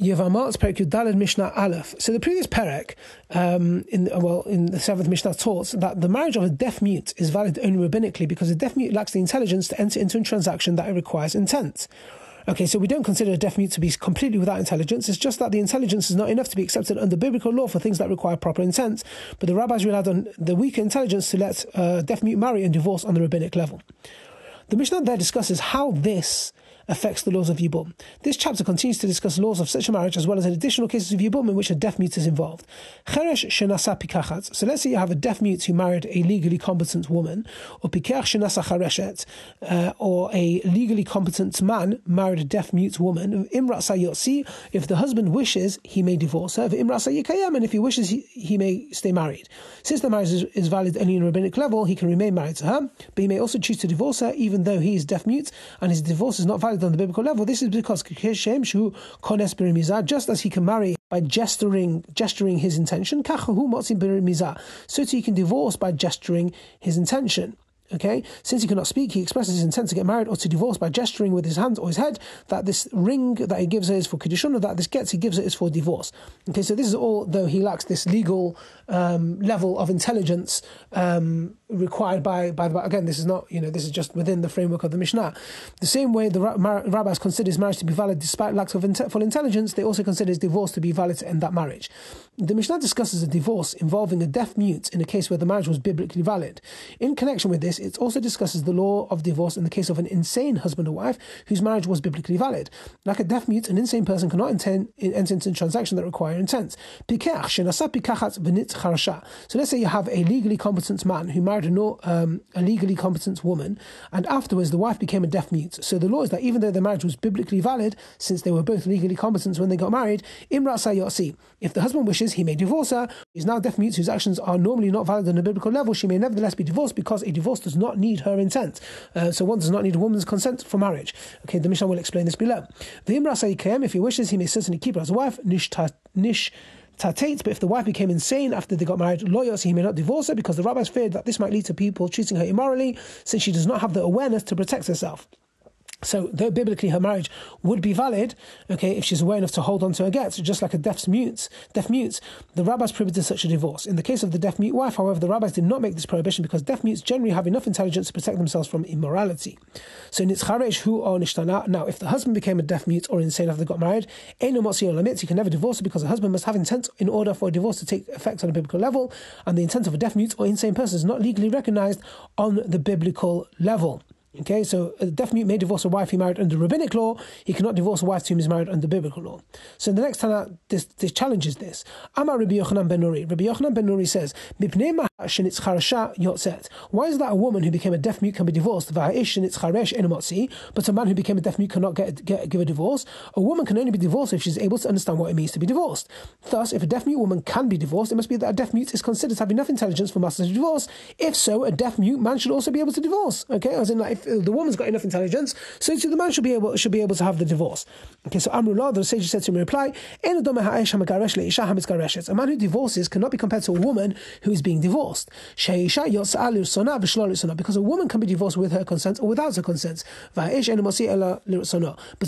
Yevamot Perek Daled Mishnah Aleph. So the previous Perek, um, in well, in the seventh Mishnah taught that the marriage of a deaf mute is valid only rabbinically because a deaf mute lacks the intelligence to enter into a transaction that requires intent. Okay, so we don't consider a deaf mute to be completely without intelligence. It's just that the intelligence is not enough to be accepted under biblical law for things that require proper intent. But the rabbis relied on the weaker intelligence to let a deaf mute marry and divorce on the rabbinic level. The Mishnah there discusses how this affects the laws of Yibum. This chapter continues to discuss laws of such a marriage as well as additional cases of Yibum in which a deaf mute is involved. Cheresh shenasa. So let's say you have a deaf mute who married a legally competent woman, or pikach shenasa uh, or a legally competent man married a deaf mute woman. Imrat sayotzi. If the husband wishes, he may divorce her. Imrat sayikayam, and if he wishes, he, he may stay married. Since the marriage is, is valid only on a rabbinic level, he can remain married to her, but he may also choose to divorce her even though he is deaf mute and his divorce is not valid on the biblical level. This is because just as he can marry by gesturing gesturing his intention, so too he can divorce by gesturing his intention. Okay, since he cannot speak, he expresses his intent to get married or to divorce by gesturing with his hands or his head that this ring that he gives her is for kiddushin, or that this gets he gives it is for divorce. Okay, so this is all though he lacks this legal um, level of intelligence um, required by by the again. This is not you know this is just within the framework of the Mishnah. The same way the rabbis consider his marriage to be valid despite lack of full intelligence, they also consider his divorce to be valid to end that marriage. The Mishnah discusses a divorce involving a deaf mute in a case where the marriage was biblically valid. In connection with this, it also discusses the law of divorce in the case of an insane husband or wife whose marriage was biblically valid. Like a deaf mute, an insane person cannot intend, enter into a transaction that require intent. So let's say you have a legally competent man who married a, um, a legally competent woman, and afterwards the wife became a deaf mute. So the law is that even though the marriage was biblically valid, since they were both legally competent when they got married. If the husband wishes wishes, he may divorce her. He's now deaf mute whose actions are normally not valid on a biblical level. She may nevertheless be divorced because a divorce does not need her intent. Uh, so one does not need a woman's consent for marriage. Okay, the Mishnah will explain this below. The Imra if he wishes, he may certainly keep her as a wife. Nish nish tatate, but if the wife became insane after they got married, lawyers, he may not divorce her because the rabbis feared that this might lead to people treating her immorally since she does not have the awareness to protect herself. So, though biblically her marriage would be valid, okay, if she's aware enough to hold on to her gets, just like a deaf mute, deaf mute, the rabbis prohibited such a divorce. In the case of the deaf mute wife, however, the rabbis did not make this prohibition because deaf mutes generally have enough intelligence to protect themselves from immorality. So, nitzcharesh hu or nishtana. Now, if the husband became a deaf mute or insane after they got married, eno limits, he can never divorce her because the husband must have intent in order for a divorce to take effect on a biblical level, and the intent of a deaf mute or insane person is not legally recognized on the biblical level. Okay, so a deaf mute may divorce a wife he married under rabbinic law. He cannot divorce a wife to whom he's married under biblical law. So in the next Tana, this, this challenges this. Amar Rabbi Yochanan ben Nuri. Rabbi Yochanan ben Nuri says, Why is that a woman who became a deaf mute can be divorced? But a man who became a deaf mute cannot get, get give a divorce. A woman can only be divorced if she's able to understand what it means to be divorced. Thus, if a deaf mute woman can be divorced, it must be that a deaf mute is considered to have enough intelligence for master to divorce. If so, a deaf mute man should also be able to divorce. Okay, as in like if uh, the woman's got enough intelligence, so the man should be able should be able to have the divorce. Okay, so Amrullah, the sage said to him reply, A man who divorces cannot be compared to a woman who is being divorced. Because a woman can be divorced with her consent or without her consent. But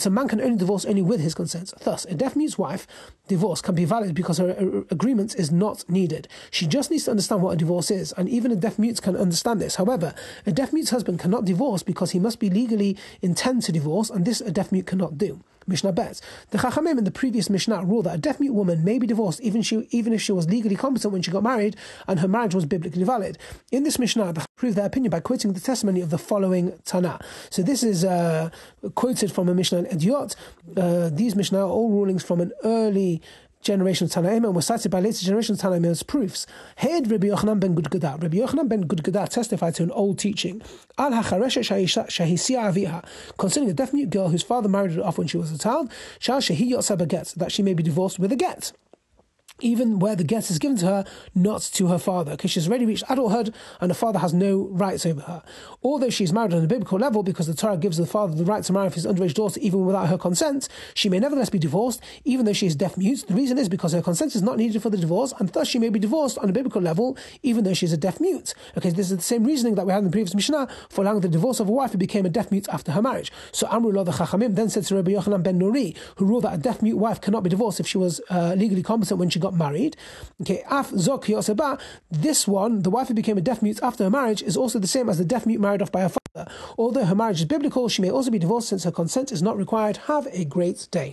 a man can only divorce only with his consent. Thus, a deaf mute's wife divorce can be valid because her agreement is not needed. She just needs to understand what a divorce is, and even a deaf mute can understand this. However, a deaf mute's husband cannot divorce because he must be legally intend to divorce, and this a deaf mute cannot do. Mishnah Bet. The Chachamim in the previous Mishnah ruled that a deaf mute woman may be divorced even, she, even if she was legally competent when she got married and her marriage was biblically valid. In this Mishnah, they proved their opinion by quoting the testimony of the following Tana. So this is uh, quoted from a Mishnah in Ediot. Uh, these Mishnah are all rulings from an early generation of Tanaim and cited by later generations of Tanaim as proofs. Head Rabbi Yochanan ben Gudgada. Rabbi Yochanan ben Gudgada testified to an old teaching. Al aviha concerning a deaf mute girl whose father married her off when she was a child. Shall shehi that she may be divorced with a get. Even where the get is given to her, not to her father, because she's already reached adulthood and her father has no rights over her. Although she's married on a biblical level, because the Torah gives the father the right to marry his underage daughter even without her consent, she may nevertheless be divorced, even though she is deaf mute. The reason is because her consent is not needed for the divorce, and thus she may be divorced on a biblical level, even though she is a deaf mute. Okay, this is the same reasoning that we had in the previous Mishnah for allowing the divorce of a wife who became a deaf mute after her marriage. So Amrullah the Chachamim then said to Rabbi Yochanan ben Nuri, who ruled that a deaf mute wife cannot be divorced if she was uh, legally competent when she got married. Okay, af zok yoseba. This one, the wife who became a deaf mute after her marriage, is also the same as the deaf mute married off by her father. Although her marriage is biblical, she may also be divorced since her consent is not required. Have a great day.